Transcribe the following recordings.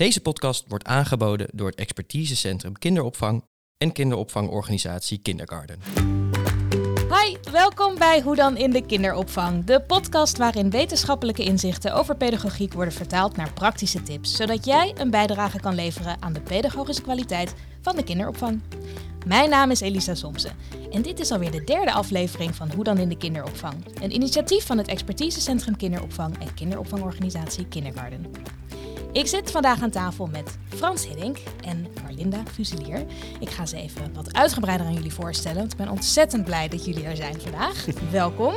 Deze podcast wordt aangeboden door het expertisecentrum kinderopvang en kinderopvangorganisatie Kindergarten. Hi, welkom bij Hoe dan in de kinderopvang, de podcast waarin wetenschappelijke inzichten over pedagogiek worden vertaald naar praktische tips, zodat jij een bijdrage kan leveren aan de pedagogische kwaliteit van de kinderopvang. Mijn naam is Elisa Somsen en dit is alweer de derde aflevering van Hoe dan in de kinderopvang, een initiatief van het expertisecentrum kinderopvang en kinderopvangorganisatie Kindergarten. Ik zit vandaag aan tafel met Frans Hiddink en Marlinda Fuselier. Ik ga ze even wat uitgebreider aan jullie voorstellen, want ik ben ontzettend blij dat jullie er zijn vandaag. Welkom.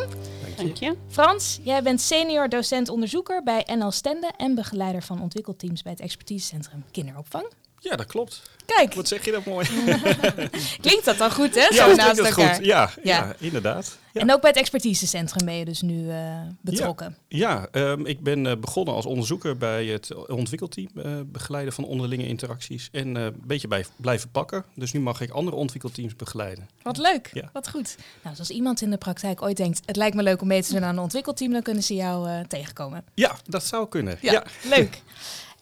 Dank je. Frans, jij bent senior docent-onderzoeker bij NL Stende en begeleider van ontwikkelteams bij het expertisecentrum kinderopvang. Ja, dat klopt. Kijk, Wat zeg je dat mooi? klinkt dat dan goed, hè? Zo ja, naast elkaar. goed. Ja, Ja. ja. inderdaad. Ja, En ook bij het expertisecentrum ben je dus nu eh, betrokken. ja ehm, ik ben eh, begonnen als onderzoeker bij het ontwikkelteam, eh, begeleiden van onderlinge interacties en een beetje bij blijven pakken. Dus nu mag ik andere ontwikkelteams begeleiden. Wat leuk, Ja. wat goed. Nou, dus als iemand in de praktijk ooit denkt, het lijkt me leuk om mee te doen aan een ontwikkelteam, dan kunnen ze jou tegenkomen. Ja, dat zou kunnen. Ja. leuk.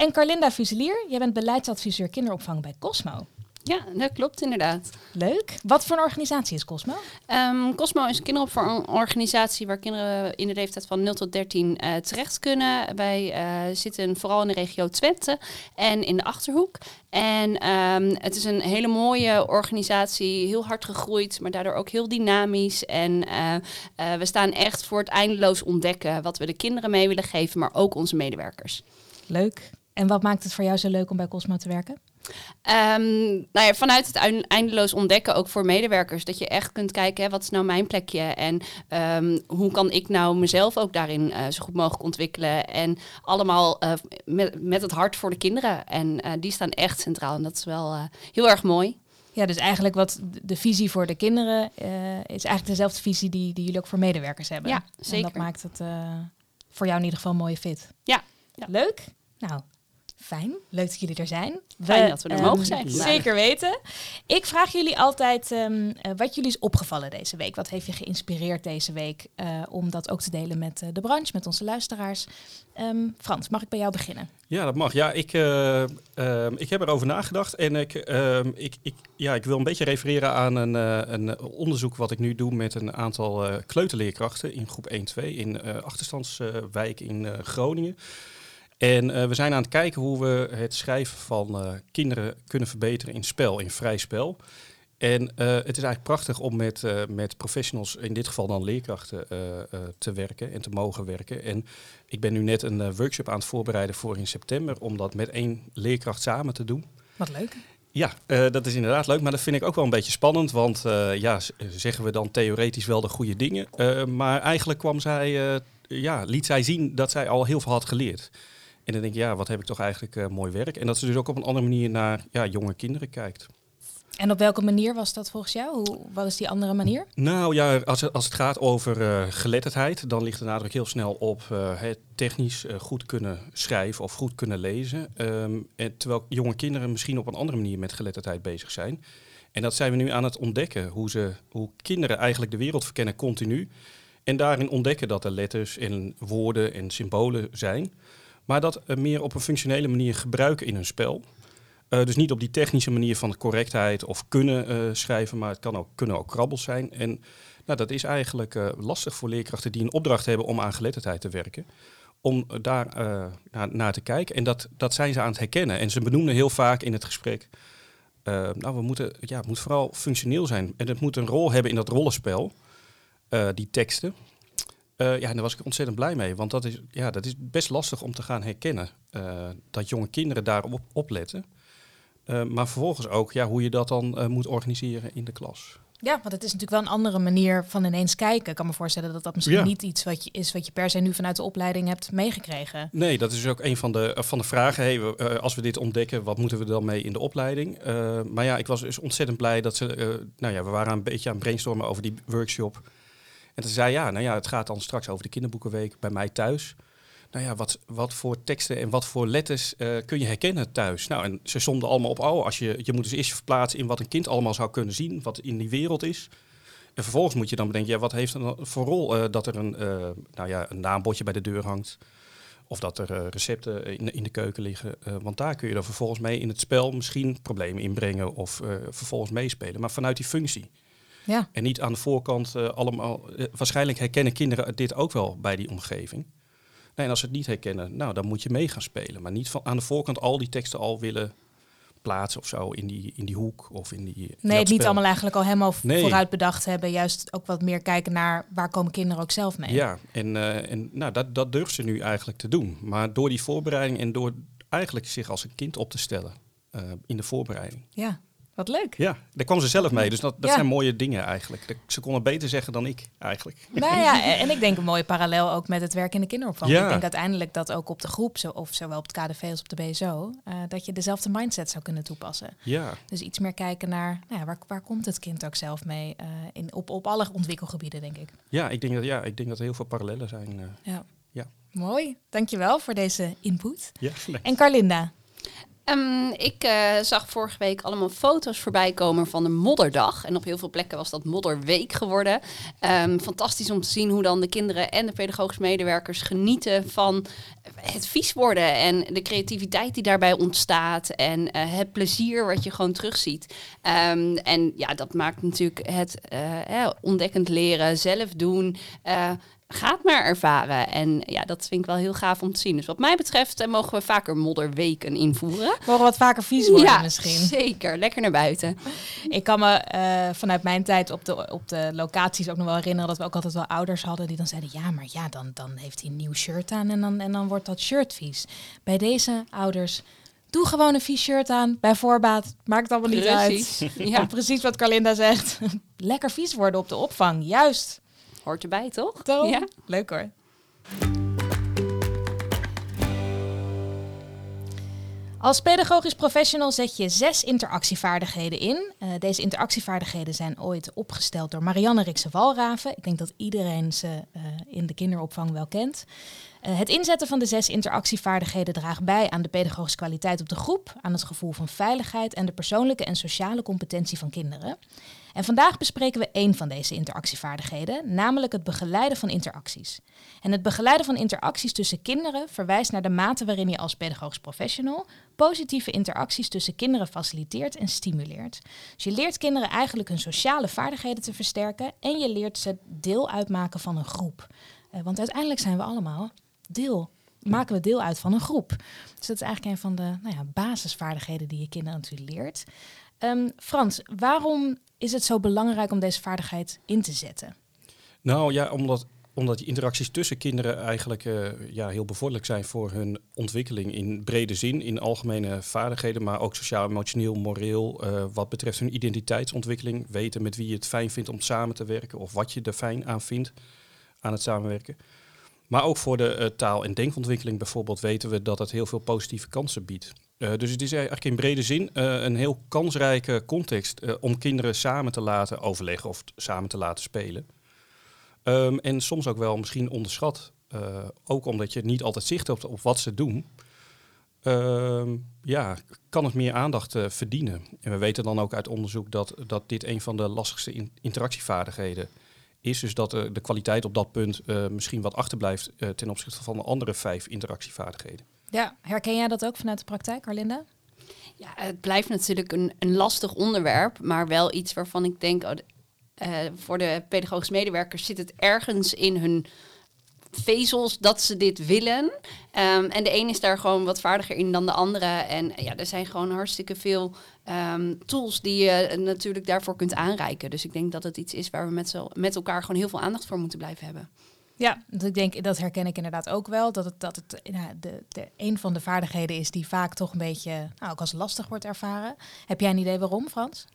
En Carlinda Fuselier, jij bent beleidsadviseur kinderopvang bij Cosmo. Ja, dat klopt inderdaad. Leuk. Wat voor een organisatie is Cosmo? Ehm, Cosmo is een kinderopvangorganisatie waar kinderen in de leeftijd van 0 tot 13 eh, terecht kunnen. Wij eh, zitten vooral in de regio Twente en in de Achterhoek. En ehm, het is een hele mooie organisatie, heel hard gegroeid, maar daardoor ook heel dynamisch. En eh, we staan echt voor het eindeloos ontdekken wat we de kinderen mee willen geven, maar ook onze medewerkers. Leuk. En wat maakt het voor jou zo leuk om bij Cosmo te werken? Ehm, nou ja, vanuit het ein- eindeloos ontdekken, ook voor medewerkers, dat je echt kunt kijken, hè, wat is nou mijn plekje en ehm, hoe kan ik nou mezelf ook daarin eh, zo goed mogelijk ontwikkelen. En allemaal eh, met, met het hart voor de kinderen. En eh, die staan echt centraal en dat is wel heel erg mooi. Ja, dus eigenlijk wat de- visie voor de kinderen is eigenlijk dezelfde visie die, die jullie ook voor medewerkers hebben. Ja, En dat zeker. maakt het voor jou in ieder geval een mooie fit. Ja, ja. Leuk. Nou, fijn. Leuk dat jullie er zijn. Fijn dat we er ehm, mogen zijn. Zeker weten. Ik vraag jullie altijd ehm, eh, wat jullie is opgevallen deze week. Wat heeft je geïnspireerd deze week eh, om dat ook te delen met eh, de branche, met onze luisteraars. Ehm, Frans, mag ik bij jou beginnen? Ja, dat mag. Ja, ik, eh, ehm, ik heb erover nagedacht en ik, ehm, ik, ik, ja, ik wil een beetje refereren aan een, eh, een onderzoek wat ik nu doe met een aantal eh, kleuterleerkrachten in groep 1-2 in eh achterstandswijk in eh, Groningen. En eh, we zijn aan het kijken hoe we het schrijven van eh, kinderen kunnen verbeteren in spel, in vrij spel. En eh, het is eigenlijk prachtig om met, met professionals, in dit geval dan leerkrachten, te werken en te mogen werken. En ik ben nu net een workshop aan het voorbereiden voor in september, om dat met één leerkracht samen te doen. Wat leuk. Ja, dat is inderdaad leuk, maar dat vind ik ook wel een beetje spannend. Want ja, zeggen we dan theoretisch wel de goede dingen. maar eigenlijk kwam zij, ja, liet zij zien dat zij al heel veel had geleerd. En dan denk ik, ja, wat heb ik toch eigenlijk eh, mooi werk. En dat ze dus ook op een andere manier naar ja, jonge kinderen kijkt. En op welke manier was dat volgens jou? Hoe, wat is die andere manier? Nou ja, als het, als het gaat over eh, geletterdheid, dan ligt de nadruk heel snel op het technisch eh, goed kunnen schrijven of goed kunnen lezen. Ehm, en terwijl jonge kinderen misschien op een andere manier met geletterdheid bezig zijn. En dat zijn we nu aan het ontdekken, hoe, ze, hoe kinderen eigenlijk de wereld verkennen continu. En daarin ontdekken dat er letters en woorden en symbolen zijn. Maar dat eh, meer op een functionele manier gebruiken in hun spel. Eh, dus niet op die technische manier van correctheid of kunnen eh, schrijven, maar het kan ook, kunnen ook krabbels zijn. En nou, dat is eigenlijk lastig voor leerkrachten die een opdracht hebben om aan geletterdheid te werken. Om daar naar, naar te kijken. En dat, dat zijn ze aan het herkennen. En ze benoemen heel vaak in het gesprek. nou, we moeten, ja, het moet vooral functioneel zijn. En het moet een rol hebben in dat rollenspel, die teksten. Eh, ja, en daar was ik ontzettend blij mee. Want dat is, ja, dat is best lastig om te gaan herkennen. eh, dat jonge kinderen daarop opletten. Eh, maar vervolgens ook ja, hoe je dat dan moet organiseren in de klas. Ja, want het is natuurlijk wel een andere manier van ineens kijken. Ik kan me voorstellen dat dat misschien Ja. niet iets wat je, is wat je per se nu vanuit de opleiding hebt meegekregen. Nee, dat is dus ook een van de, van de vragen. Hey, we, als we dit ontdekken, wat moeten we dan mee in de opleiding? Maar ja, ik was dus ontzettend blij dat ze... nou ja, we waren een beetje aan het brainstormen over die workshop. En toen zei ja, nou ja, het gaat dan straks over de kinderboekenweek bij mij thuis. Nou ja, wat, wat voor teksten en wat voor letters eh, kun je herkennen thuis? Nou, en ze stonden allemaal op, oh, als je, je moet dus eerst verplaatsen in wat een kind allemaal zou kunnen zien, wat in die wereld is. En vervolgens moet je dan bedenken, ja, wat heeft dan voor rol eh, dat er een, eh, nou ja, een naambordje bij de deur hangt? Of dat er recepten in, in de keuken liggen. Want daar kun je dan vervolgens mee in het spel misschien problemen inbrengen of vervolgens meespelen. Maar vanuit die functie. Ja. En niet aan de voorkant eh, allemaal. eh, waarschijnlijk herkennen kinderen dit ook wel bij die omgeving. Nee, en als ze het niet herkennen, nou dan moet je mee gaan spelen. Maar niet van aan de voorkant al die teksten al willen plaatsen of zo in die, in die hoek of in die. in Nee, het niet spel. allemaal eigenlijk al helemaal Nee. vooruit bedacht hebben. Juist ook wat meer kijken naar waar komen kinderen ook zelf mee. Ja, en, eh, en nou, dat, dat durft ze nu eigenlijk te doen. Maar door die voorbereiding en door eigenlijk zich als een kind op te stellen in de voorbereiding. Ja, wat leuk. Ja, daar kwam ze zelf mee. Dus dat, dat Ja. zijn mooie dingen eigenlijk. Ze kon het beter zeggen dan ik eigenlijk. Nou ja, en ik denk een mooie parallel ook met het werk in de kinderopvang. Ja. Ik denk uiteindelijk dat ook op de groep, zo, of zowel op het KDV als op de BSO, eh, dat je dezelfde mindset zou kunnen toepassen. Ja, Dus iets meer kijken naar nou ja, waar, waar komt het kind ook zelf mee eh, in, op, op alle ontwikkelgebieden, denk ik. ja, ik, denk dat, ja ik denk dat er heel veel parallellen zijn. eh. Ja. Ja. Mooi, dankjewel voor deze input. ja. En Carlinda, Ehm, ik eh, zag vorige week allemaal foto's voorbij komen van de modderdag. En op heel veel plekken was dat modderweek geworden. Ehm, fantastisch om te zien hoe dan de kinderen en de pedagogisch medewerkers genieten van het vies worden. En de creativiteit die daarbij ontstaat. En eh, het plezier wat je gewoon terugziet. Ehm, en ja, dat maakt natuurlijk het eh, ontdekkend leren, zelf doen. Gaat maar ervaren. En ja, dat vind ik wel heel gaaf om te zien. Dus wat mij betreft eh, mogen we vaker modderweken invoeren. mogen wat vaker vies worden ja, misschien. zeker. Lekker naar buiten. Ik kan me eh, vanuit mijn tijd op de, op de locaties ook nog wel herinneren dat we ook altijd wel ouders hadden die dan zeiden: Ja, maar ja, dan, dan heeft hij een nieuw shirt aan en dan, en dan wordt dat shirt vies. Bij deze ouders, doe gewoon een vies shirt aan, bij voorbaat, maakt allemaal niet Precies. uit. Ja, precies wat Carlinda zegt: lekker vies worden op de opvang, juist. Hoort erbij, toch? Toch? Ja. Leuk hoor. Als pedagogisch professional zet je zes interactievaardigheden in. Eh, deze interactievaardigheden zijn ooit opgesteld door Marianne Rikse-Walraven. Ik denk dat iedereen ze eh, in de kinderopvang wel kent. Eh, het inzetten van de zes interactievaardigheden draagt bij aan de pedagogische kwaliteit op de groep, aan het gevoel van veiligheid en de persoonlijke en sociale competentie van kinderen. En vandaag bespreken we één van deze interactievaardigheden, namelijk het begeleiden van interacties. En het begeleiden van interacties tussen kinderen verwijst naar de mate waarin je als pedagogisch professional positieve interacties tussen kinderen faciliteert en stimuleert. Dus je leert kinderen eigenlijk hun sociale vaardigheden te versterken en je leert ze deel uitmaken van een groep. Eh, want uiteindelijk zijn we allemaal deel, maken we deel uit van een groep. Dus dat is eigenlijk een van de nou ja, basisvaardigheden die je kinderen natuurlijk leert. Ehm, Frans, waarom is het zo belangrijk om deze vaardigheid in te zetten? Nou ja, omdat, omdat die interacties tussen kinderen eigenlijk eh, ja, heel bevorderlijk zijn voor hun ontwikkeling in brede zin, in algemene vaardigheden, maar ook sociaal, emotioneel, moreel, eh, wat betreft hun identiteitsontwikkeling, weten met wie je het fijn vindt om samen te werken of wat je er fijn aan vindt aan het samenwerken. Maar ook voor de eh, taal- en denkontwikkeling bijvoorbeeld weten we dat het heel veel positieve kansen biedt. Eh, dus het is eigenlijk in brede zin eh, een heel kansrijke context om kinderen samen te laten overleggen of samen te laten spelen. Ehm, en soms ook wel misschien onderschat, ook omdat je niet altijd zicht hebt op wat ze doen. Ehm, ja, kan het meer aandacht verdienen. En we weten dan ook uit onderzoek dat, dat dit een van de lastigste in- interactievaardigheden is. Dus dat eh, de kwaliteit op dat punt eh, misschien wat achterblijft eh, ten opzichte van de andere vijf interactievaardigheden. Ja, herken jij dat ook vanuit de praktijk, Carlinda? Ja, het blijft natuurlijk een, een lastig onderwerp, maar wel iets waarvan ik denk, oh, de- eh, voor de pedagogische medewerkers zit het ergens in hun vezels dat ze dit willen. Ehm, en de een is daar gewoon wat vaardiger in dan de andere. En eh, ja, er zijn gewoon hartstikke veel ehm, tools die je eh, natuurlijk daarvoor kunt aanreiken. Dus ik denk dat het iets is waar we met, met elkaar gewoon heel veel aandacht voor moeten blijven hebben. Ja, dat ik denk dat herken ik inderdaad ook wel. Dat het, dat het nou, de, de, een van de vaardigheden is die vaak toch een beetje nou, ook als lastig wordt ervaren. Heb jij een idee waarom, Frans?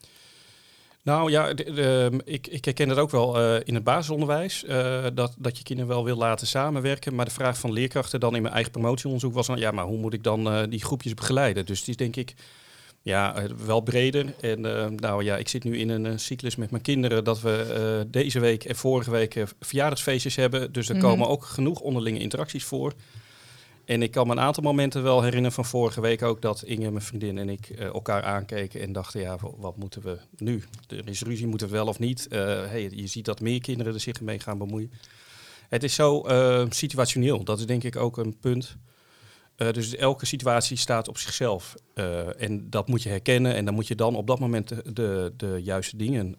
Nou ja, de- de- ik, ik herken het ook wel eh, in het basisonderwijs. eh, dat, dat je kinderen wel wil laten samenwerken. Maar de vraag van leerkrachten dan in mijn eigen promotieonderzoek was dan... ja, maar hoe moet ik dan eh, die groepjes begeleiden? Dus die is denk ik ja, wel breder. En nou ja, ik zit nu in een cyclus met mijn kinderen... dat we deze week en vorige week verjaardagsfeestjes hebben. Dus er Mhm. komen ook genoeg onderlinge interacties voor. En ik kan me een aantal momenten wel herinneren van vorige week ook... dat Inge, mijn vriendin en ik eh, elkaar aankeken en dachten... ja, wa- wat moeten we nu? Er is ruzie, moeten we wel of niet? Eh, hey, je ziet dat meer kinderen er zich mee gaan bemoeien. Het is zo uh, situationeel. Dat is denk ik ook een punt. Dus elke situatie staat op zichzelf. En dat moet je herkennen. En dan moet je dan op dat moment de, de, de juiste dingen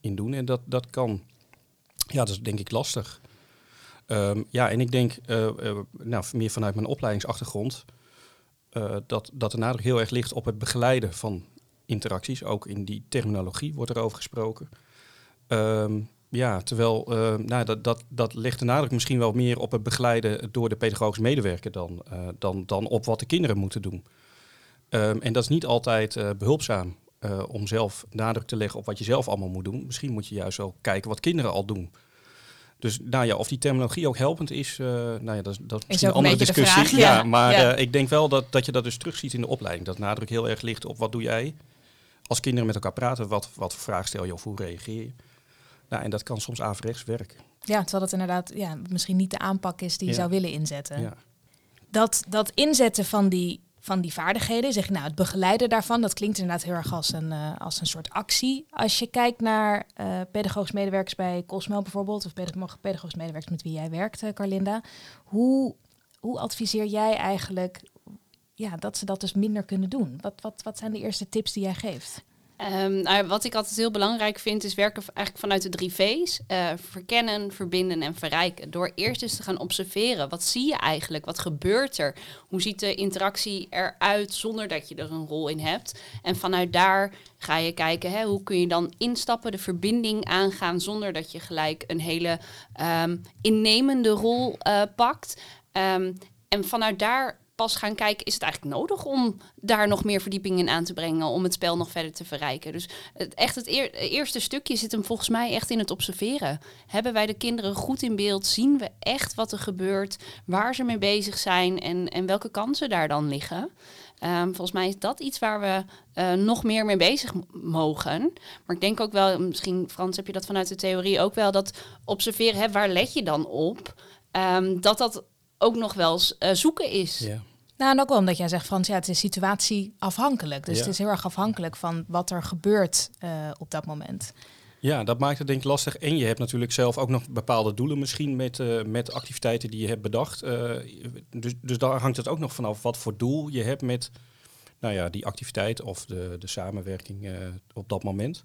in doen. En dat, dat kan, ja, dat is denk ik lastig. Um, ja, en ik denk, nou, meer vanuit mijn opleidingsachtergrond, dat, dat de nadruk heel erg ligt op het begeleiden van interacties. Ook in die terminologie wordt er over gesproken. Um, ja, terwijl uh, nou, dat, dat, dat legt de nadruk misschien wel meer op het begeleiden door de pedagogisch medewerker dan, dan, dan op wat de kinderen moeten doen. En dat is niet altijd behulpzaam om zelf nadruk te leggen op wat je zelf allemaal moet doen. Misschien moet je juist wel kijken wat kinderen al doen. Dus nou ja, of die terminologie ook helpend is, nou ja, dat, dat is een andere discussie. Vraag, ja. ja. maar ja. ik denk wel dat, dat je dat dus terugziet in de opleiding. Dat nadruk heel erg ligt op wat doe jij als kinderen met elkaar praten, wat, wat voor vraag stel je of hoe reageer je. Nou, en dat kan soms averechts werken. Ja, terwijl het inderdaad ja, misschien niet de aanpak is die je zou willen inzetten. Ja. Dat, dat inzetten van die, van die vaardigheden, zeg nou, het begeleiden daarvan, dat klinkt inderdaad heel erg als een, uh, als een soort actie. Als je kijkt naar uh, pedagogisch medewerkers bij Cosmel bijvoorbeeld, of pedagogisch medewerkers met wie jij werkt, uh, Carlinda, hoe, hoe adviseer jij eigenlijk ja, dat ze dat dus minder kunnen doen? Wat, wat, wat zijn de eerste tips die jij geeft? Um, nou, wat ik altijd heel belangrijk vind, is werken eigenlijk vanuit de drie V's. Uh, verkennen, verbinden en verrijken. Door eerst eens te gaan observeren. Wat zie je eigenlijk? Wat gebeurt er? Hoe ziet de interactie eruit zonder dat je er een rol in hebt? En vanuit daar ga je kijken, hè, hoe kun je dan instappen, de verbinding aangaan... zonder dat je gelijk een hele um, innemende rol uh, pakt. Um, en vanuit daar pas gaan kijken, is het eigenlijk nodig om daar nog meer verdieping in aan te brengen, om het spel nog verder te verrijken. Dus het, echt het eerste stukje zit hem volgens mij echt in het observeren. Hebben wij de kinderen goed in beeld? Zien we echt wat er gebeurt, waar ze mee bezig zijn en, en welke kansen daar dan liggen? Um, volgens mij is dat iets waar we uh, nog meer mee bezig mogen. Maar ik denk ook wel, misschien Frans heb je dat vanuit de theorie ook wel, dat observeren, hè, waar let je dan op? Um, dat dat ook nog wel eens uh, zoeken is. Ja. Nou, en ook wel omdat jij zegt, Frans, ja, het is situatieafhankelijk. Dus het is heel erg afhankelijk van wat er gebeurt uh, op dat moment. Ja, dat maakt het denk ik lastig. En je hebt natuurlijk zelf ook nog bepaalde doelen misschien met, uh, met activiteiten die je hebt bedacht. Uh, dus, dus daar hangt het ook nog vanaf wat voor doel je hebt met nou ja, die activiteit of de, de samenwerking op dat moment.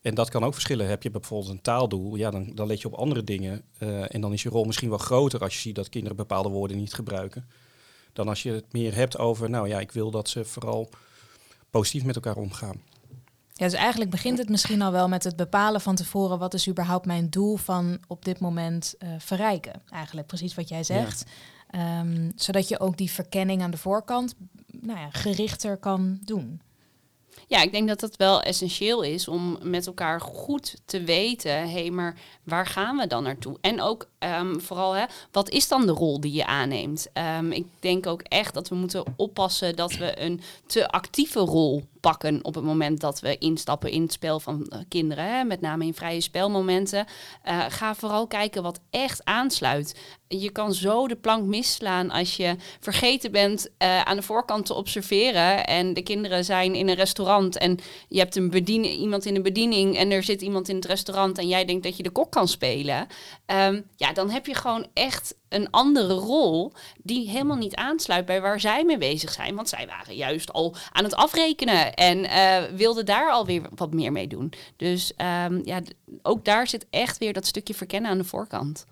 En dat kan ook verschillen. Heb je bijvoorbeeld een taaldoel, ja, dan, dan let je op andere dingen. en dan is je rol misschien wel groter als je ziet dat kinderen bepaalde woorden niet gebruiken dan als je het meer hebt over, nou ja, ik wil dat ze vooral positief met elkaar omgaan. Ja, dus eigenlijk begint het misschien al wel met het bepalen van tevoren wat is überhaupt mijn doel van op dit moment uh, verrijken. Eigenlijk precies wat jij zegt. Um, zodat je ook die verkenning aan de voorkant nou ja, gerichter kan doen. Ja, ik denk dat dat wel essentieel is om met elkaar goed te weten, hé, hey, maar waar gaan we dan naartoe? En ook um, vooral, hè, wat is dan de rol die je aanneemt? Um, ik denk ook echt dat we moeten oppassen dat we een te actieve rol pakken op het moment dat we instappen in het spel van uh, kinderen, hè, met name in vrije spelmomenten. Uh, ga vooral kijken wat echt aansluit. Je kan zo de plank misslaan als je vergeten bent uh, aan de voorkant te observeren en de kinderen zijn in een restaurant en je hebt een bediening, iemand in de bediening en er zit iemand in het restaurant en jij denkt dat je de kok kan spelen. Um, ja, dan heb je gewoon echt een andere rol die helemaal niet aansluit bij waar zij mee bezig zijn. Want zij waren juist al aan het afrekenen en uh, wilden daar alweer wat meer mee doen. Dus um, ja, ook daar zit echt weer dat stukje verkennen aan de voorkant.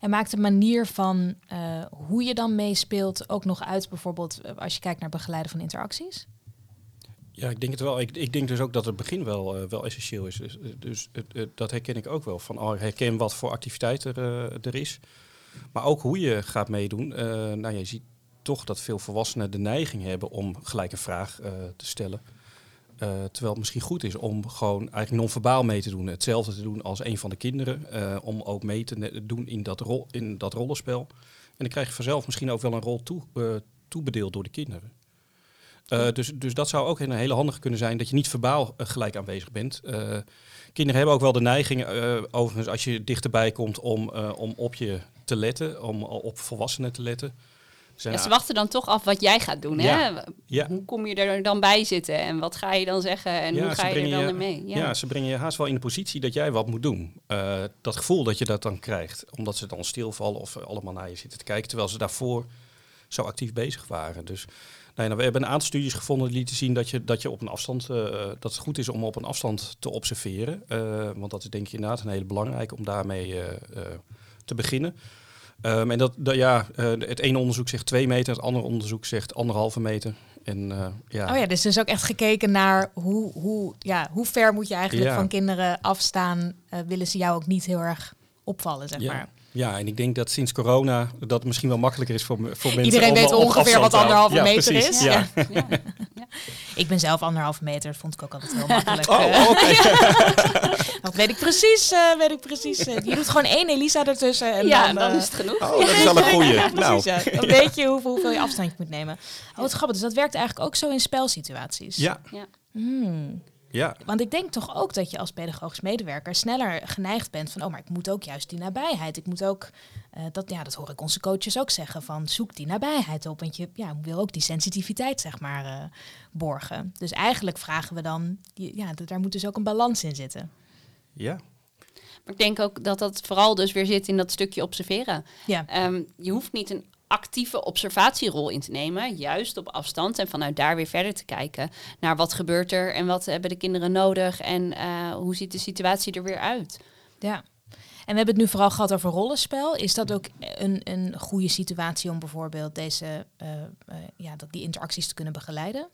En maakt de manier van uh, hoe je dan meespeelt ook nog uit, bijvoorbeeld eh, als je kijkt naar begeleiden van interacties? Ja, ik denk het wel. Ik, ik denk dus ook dat het begin wel, uh, wel essentieel is. Dus, dus dat herken ik ook wel. Van oh, herken wat voor activiteit er, er is. Maar ook hoe je gaat meedoen. nou, je ziet toch dat veel volwassenen de neiging hebben om gelijk een vraag te stellen. Uh, terwijl het misschien goed is om gewoon eigenlijk non-verbaal mee te doen. Hetzelfde te doen als een van de kinderen. Uh, om ook mee te doen in dat, rol, in dat rollenspel. En dan krijg je vanzelf misschien ook wel een rol toe, uh, toebedeeld door de kinderen. dus, dus dat zou ook een hele handige kunnen zijn, dat je niet verbaal gelijk aanwezig bent. kinderen hebben ook wel de neiging, overigens, als je dichterbij komt, om, om op je te letten, om op volwassenen te letten. Zijn Ja, ze wachten dan toch af wat jij gaat doen. Hè? Ja. Hoe kom je er dan bij zitten? En wat ga je dan zeggen? En Ja, hoe ga je er dan je- mee? Ja. ze brengen je haast wel in de positie dat jij wat moet doen. Eh, dat gevoel dat je dat dan krijgt, omdat ze dan stilvallen of allemaal naar je zitten te kijken, terwijl ze daarvoor zo actief bezig waren. Dus nou ja, we hebben een aantal studies gevonden die lieten zien dat je, dat je op een afstand, eh, dat het goed is om op een afstand te observeren. Eh, want dat is denk ik inderdaad een hele belangrijke om daarmee te beginnen. Ehm, en dat, dat ja, eh, het ene onderzoek zegt twee meter, het andere onderzoek zegt anderhalve meter. En eh, ja, Oh ja, dus er is ook echt gekeken naar hoe, hoe, ja, hoe ver moet je eigenlijk Ja. van kinderen afstaan. eh, willen ze jou ook niet heel erg opvallen, zeg Ja. maar. Ja, en ik denk dat sinds corona dat misschien wel makkelijker is voor, voor mensen. Iedereen om weet ongeveer wat anderhalve Ja, meter precies. is. Ja. Ja. Ik ben zelf anderhalve meter, dat vond ik ook altijd heel makkelijk. Oh, eh. oké. dat weet ik precies, eh, weet ik precies. eh. je doet gewoon één Elisa ertussen. En ja, dan, dan is het genoeg. Oh, dat is al een goeie. Ja, nou, precies, ja. Dan weet je hoeveel, hoeveel je afstand je moet nemen. Oh, wat grappig. Dus dat werkt eigenlijk ook zo in spelsituaties. ja, Hmm. Ja, Want ik denk toch ook dat je als pedagogisch medewerker sneller geneigd bent van, oh, maar ik moet ook juist die nabijheid. Ik moet ook, eh, dat, ja, dat hoor ik onze coaches ook zeggen, van zoek die nabijheid op. Want je ja, wil ook die sensitiviteit, zeg maar, eh, borgen. Dus eigenlijk vragen we dan, ja, daar moet dus ook een balans in zitten. ja. Maar ik denk ook dat dat vooral dus weer zit in dat stukje observeren. Ja, Ehm, je hoeft niet een actieve observatierol in te nemen, juist op afstand en vanuit daar weer verder te kijken naar wat gebeurt er en wat hebben de kinderen nodig en eh, hoe ziet de situatie er weer uit. ja. En we hebben het nu vooral gehad over rollenspel. Is dat ook een, een goede situatie om bijvoorbeeld deze, eh, eh, ja, dat die interacties te kunnen begeleiden?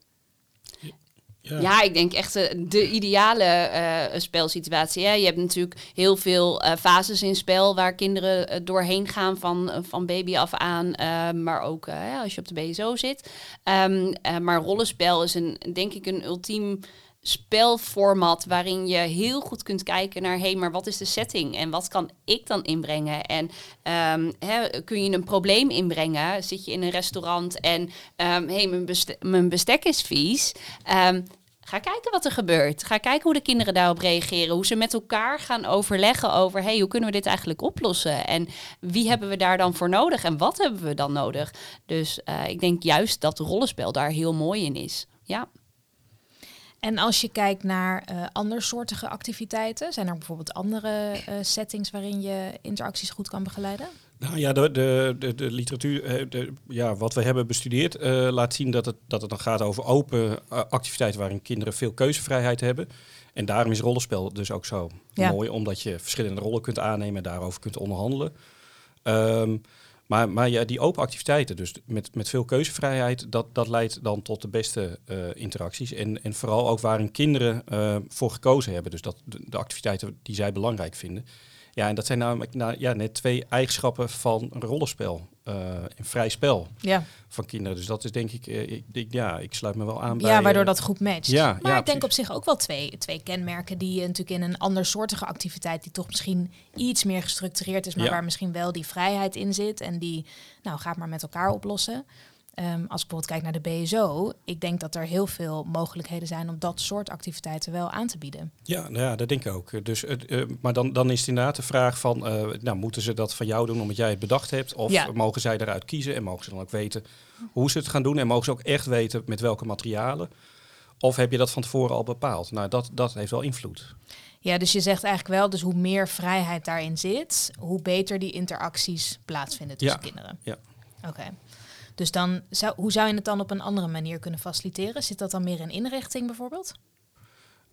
Ja, ik denk echt eh, de ideale eh, spelsituatie. Hè. Je hebt natuurlijk heel veel eh, fases in spel waar kinderen doorheen gaan van, van baby af aan, maar ook als je op de BSO zit. Ehm, eh, maar rollenspel is een, denk ik een ultiem spelformat waarin je heel goed kunt kijken naar, hé, hey, maar wat is de setting en wat kan ik dan inbrengen? En ehm, kun je een probleem inbrengen? Zit je in een restaurant en, hé, hey, mijn, mijn bestek is vies. Ehm, Ga kijken wat er gebeurt. Ga kijken hoe de kinderen daarop reageren. Hoe ze met elkaar gaan overleggen over... hey, hoe kunnen we dit eigenlijk oplossen? En wie hebben we daar dan voor nodig? En wat hebben we dan nodig? Dus eh, ik denk juist dat rollenspel daar heel mooi in is. Ja. En als je kijkt naar eh andersoortige activiteiten, zijn er bijvoorbeeld andere eh, settings waarin je interacties goed kan begeleiden? Nou ja, de, de, de, de literatuur, eh, de, ja, wat we hebben bestudeerd, laat zien dat het, dat het dan gaat over open activiteiten waarin kinderen veel keuzevrijheid hebben. En daarom is rollenspel dus ook zo Ja. mooi, omdat je verschillende rollen kunt aannemen en daarover kunt onderhandelen. Ehm, maar, ja, die open activiteiten, dus met, met veel keuzevrijheid, dat, dat leidt dan tot de beste eh, interacties. En, en vooral ook waarin kinderen eh, voor gekozen hebben. Dus dat de, de activiteiten die zij belangrijk vinden. Ja, en dat zijn namelijk nou, ja, net twee eigenschappen van een rollenspel. Eh een vrij spel Ja, van kinderen. Dus dat is denk ik, eh, ik, ik- ja, ik sluit me wel aan bij... ja waardoor eh, dat goed matcht. ja, maar ja, ik denk op zich ook wel twee, twee kenmerken die je natuurlijk in een andersoortige activiteit, die toch misschien iets meer gestructureerd is, maar waar misschien wel die vrijheid in zit en die, nou, ga het maar met elkaar oplossen. Ehm, als ik bijvoorbeeld kijk naar de BSO, ik denk dat er heel veel mogelijkheden zijn om dat soort activiteiten wel aan te bieden. Ja, nou ja, dat denk ik ook. Dus, eh, maar dan, dan is het inderdaad de vraag van, eh, nou, moeten ze dat van jou doen omdat jij het bedacht hebt? Of Ja. mogen zij eruit kiezen en mogen ze dan ook weten hoe ze het gaan doen? En mogen ze ook echt weten met welke materialen? Of heb je dat van tevoren al bepaald? Nou, dat, dat heeft wel invloed. Ja, dus je zegt eigenlijk wel, dus hoe meer vrijheid daarin zit, hoe beter die interacties plaatsvinden tussen Ja, kinderen. ja. Oké. Dus dan zou, hoe zou je het dan op een andere manier kunnen faciliteren? Zit dat dan meer in inrichting bijvoorbeeld?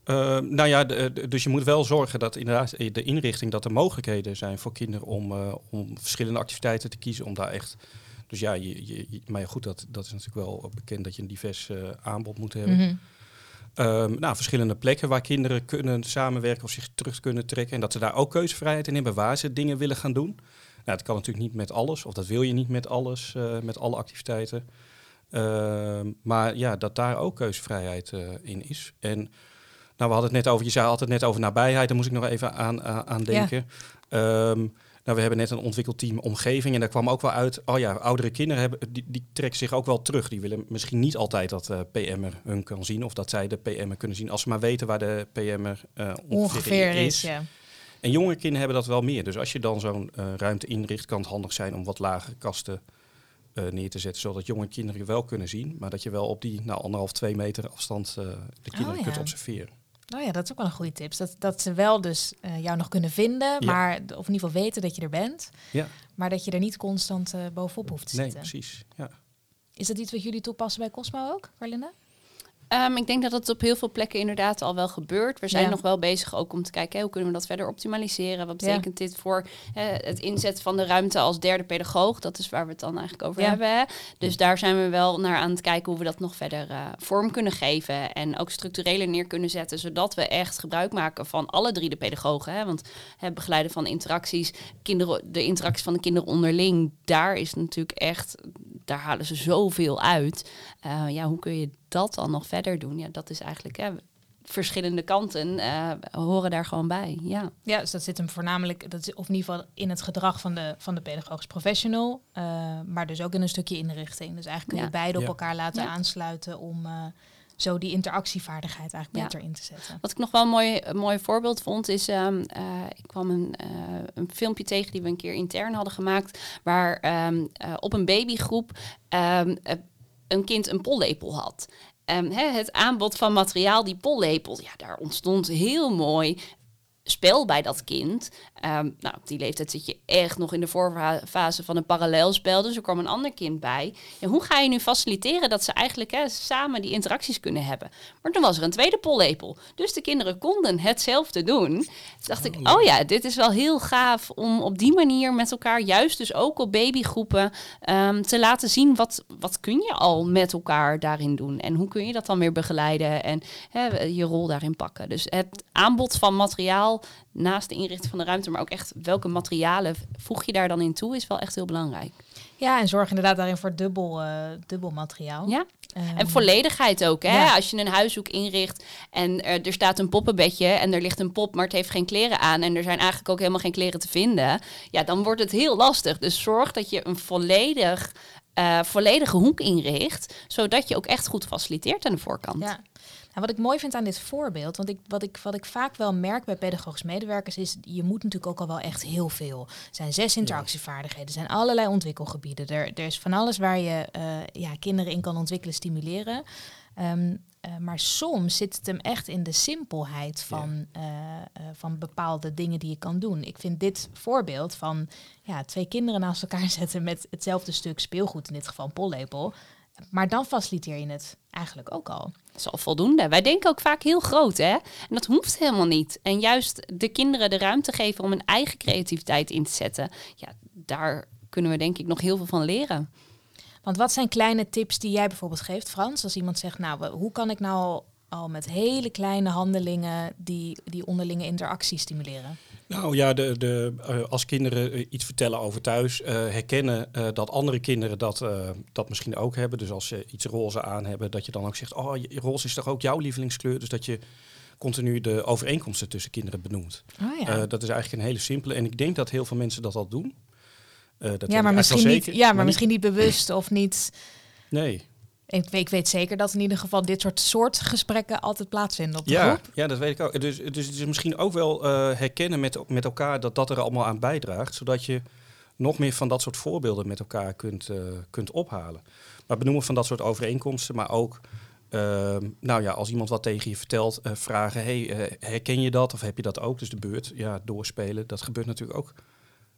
Eh, nou ja, de- de- dus je moet wel zorgen dat inderdaad de inrichting, dat er mogelijkheden zijn voor kinderen om, eh, om verschillende activiteiten te kiezen. Om daar echt. Dus ja, je, je, maar goed, dat, dat is natuurlijk wel bekend dat je een divers eh, aanbod moet hebben. Ehm, nou, verschillende plekken waar kinderen kunnen samenwerken of zich terug kunnen trekken. En dat ze daar ook keuzevrijheid in hebben waar ze dingen willen gaan doen. Nou, dat kan natuurlijk niet met alles, of dat wil je niet met alles, eh, met alle activiteiten. Ehm, maar ja, dat daar ook keuzevrijheid eh, in is. En nou, we hadden het net over, je zei altijd net over nabijheid, daar moest ik nog even aan, aan, denken. Ehm, nou, we hebben net een ontwikkelteam omgeving en daar kwam ook wel uit, oh ja, oudere kinderen hebben, die, die trekken zich ook wel terug. Die willen misschien niet altijd dat de PM'er hun kan zien of dat zij de PM'er kunnen zien, als ze maar weten waar de PM'er eh ongeveer, Ongeveer is. is, ja. En jongere kinderen hebben dat wel meer. Dus als je dan zo'n eh, ruimte inricht, kan het handig zijn om wat lagere kasten eh, neer te zetten, zodat jonge kinderen je wel kunnen zien, maar dat je wel op die nou, anderhalf, twee meter afstand eh, de kinderen ja. kunt observeren. Nou ja, dat is ook wel een goede tip. Dat, dat ze wel dus jou nog kunnen vinden, Ja. maar of in ieder geval weten dat je er bent. Ja. Maar dat je er niet constant bovenop hoeft te Nee, zitten. precies. Ja. Is dat iets wat jullie toepassen bij Cosmo ook, Carlinda? Ehm, ik denk dat het op heel veel plekken inderdaad al wel gebeurt. We zijn Ja. nog wel bezig ook om te kijken hè, hoe kunnen we dat verder optimaliseren. Wat Ja. betekent dit voor het inzetten van de ruimte als derde pedagoog? Dat is waar we het dan eigenlijk over Ja. hebben. Hè? Dus daar zijn we wel naar aan het kijken hoe we dat nog verder eh, vorm kunnen geven. En ook structureler neer kunnen zetten. Zodat we echt gebruik maken van alle drie de pedagogen. Hè? Want het begeleiden van interacties, kinderen, de interactie van de kinderen onderling, daar is natuurlijk echt, daar halen ze zoveel uit. Eh, ja, hoe kun je dat dan nog verder doen? Ja, dat is eigenlijk hè, verschillende kanten eh, horen daar gewoon bij. Ja. Ja, dus dat zit hem voornamelijk, dat is, of in ieder geval in het gedrag van de, van de pedagogisch professional, eh, maar dus ook in een stukje inrichting. Dus eigenlijk kun je Ja. beide op Ja. elkaar laten Ja. aansluiten om eh, zo die interactievaardigheid eigenlijk Ja. beter in te zetten. Wat ik nog wel een mooi, een mooi voorbeeld vond, is ehm, eh, ik kwam een, eh, een filmpje tegen die we een keer intern hadden gemaakt, waar ehm, eh, op een babygroep ehm, eh, een kind een pollepel had. Hè, het aanbod van materiaal, die pollepel, ja, daar ontstond heel mooi spel bij dat kind. Ehm, nou, op die leeftijd zit je echt nog in de voorfase van een parallelspel. Dus er kwam een ander kind bij. Ja, hoe ga je nu faciliteren dat ze eigenlijk hè, samen die interacties kunnen hebben? Maar toen was er een tweede pollepel. Dus de kinderen konden hetzelfde doen. Toen dacht ik, oh ja, dit is wel heel gaaf om op die manier met elkaar, juist dus ook op babygroepen, ehm, te laten zien wat, wat kun je al met elkaar daarin doen. En hoe kun je dat dan weer begeleiden en hè, je rol daarin pakken. Dus het aanbod van materiaal naast de inrichting van de ruimte, maar ook echt welke materialen voeg je daar dan in toe, is wel echt heel belangrijk. Ja, en zorg inderdaad daarin voor dubbel, eh, dubbel materiaal. Ja. Ehm, En volledigheid ook. Hè? Ja. Als je een huishoek inricht en er, er staat een poppenbedje en er ligt een pop, maar het heeft geen kleren aan en er zijn eigenlijk ook helemaal geen kleren te vinden, ja, dan wordt het heel lastig. Dus zorg dat je een volledig, eh, volledige hoek inricht, zodat je ook echt goed faciliteert aan de voorkant. Ja. Nou, wat ik mooi vind aan dit voorbeeld, want ik, wat, ik, wat ik vaak wel merk bij pedagogisch medewerkers is, je moet natuurlijk ook al wel echt heel veel. Er zijn zes interactievaardigheden, er zijn allerlei ontwikkelgebieden. Er, er is van alles waar je eh, ja, kinderen in kan ontwikkelen, stimuleren. Ehm, eh, maar soms zit het hem echt in de simpelheid van, eh, van bepaalde dingen die je kan doen. Ik vind dit voorbeeld van ja, twee kinderen naast elkaar zetten met hetzelfde stuk speelgoed, in dit geval een pollepel. Maar dan faciliteer je het eigenlijk ook al. Dat is al voldoende. Wij denken ook vaak heel groot, hè? En dat hoeft helemaal niet. En juist de kinderen de ruimte geven om hun eigen creativiteit in te zetten. Ja, daar kunnen we denk ik nog heel veel van leren. Want wat zijn kleine tips die jij bijvoorbeeld geeft, Frans? Als iemand zegt, nou, hoe kan ik nou al met hele kleine handelingen die, die onderlinge interactie stimuleren? Nou ja, de, de, eh, als kinderen eh, iets vertellen over thuis, eh, herkennen dat andere kinderen dat, dat misschien ook hebben. Dus als ze iets roze aan hebben, dat je dan ook zegt, oh, roze is toch ook jouw lievelingskleur? Dus dat je continu de overeenkomsten tussen kinderen benoemt. Oh ja. Dat is eigenlijk een hele simpele. En ik denk dat heel veel mensen dat al doen. Dat ja, maar misschien, niet, ja, maar misschien niet bewust of niet. Nee. Ik, weet- ik weet zeker dat in ieder geval dit soort, soort gesprekken altijd plaatsvinden op de Ja, groep. ja, dat weet ik ook. Dus, dus het is misschien ook wel eh, herkennen met, met elkaar dat dat er allemaal aan bijdraagt. Zodat je nog meer van dat soort voorbeelden met elkaar kunt, eh, kunt ophalen. Maar benoemen van dat soort overeenkomsten, maar ook... ehm, nou ja, als iemand wat tegen je vertelt, eh, vragen: hey, herken je dat of heb je dat ook? Dus de beurt, ja, doorspelen, dat gebeurt natuurlijk ook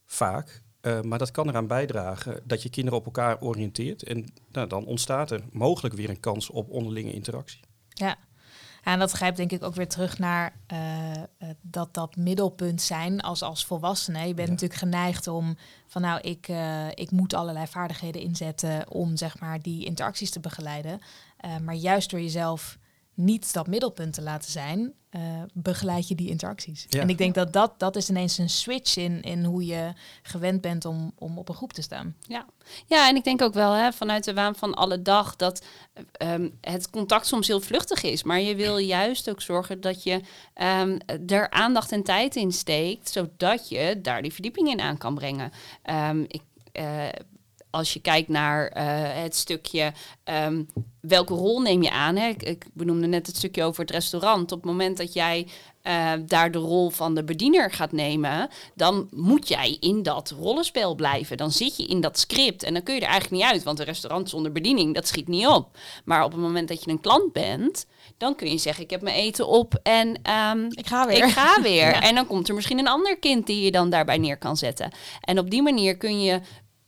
vaak. Eh, maar dat kan eraan bijdragen dat je kinderen op elkaar oriënteert. En nou, dan ontstaat er mogelijk weer een kans op onderlinge interactie. Ja. En dat grijpt denk ik ook weer terug naar eh, eh, dat, dat middelpunt zijn als, als volwassene. Je bent Ja. natuurlijk geneigd om van nou, ik, ik moet allerlei vaardigheden inzetten om zeg maar die interacties te begeleiden. Maar juist door jezelf niet dat middelpunt te laten zijn, eh, begeleid je die interacties. Ja. En ik denk dat, dat dat is ineens een switch in, in hoe je gewend bent om, om op een groep te staan. Ja. ja, en ik denk ook wel hè, vanuit de waan van alle dag dat ehm, het contact soms heel vluchtig is. Maar je wil juist ook zorgen dat je ehm, er aandacht en tijd in steekt, zodat je daar die verdieping in aan kan brengen. Ehm, ik, eh, als je kijkt naar eh, het stukje ehm, welke rol neem je aan. Hè? Ik, ik benoemde net het stukje over het restaurant. Op het moment dat jij eh, daar de rol van de bediener gaat nemen, dan moet jij in dat rollenspel blijven. Dan zit je in dat script en dan kun je er eigenlijk niet uit, want een restaurant zonder bediening, dat schiet niet op. Maar op het moment dat je een klant bent, dan kun je zeggen, ik heb mijn eten op en ehm, Ik ga weer. ik ga weer. Ja. En dan komt er misschien een ander kind die je dan daarbij neer kan zetten. En op die manier kun je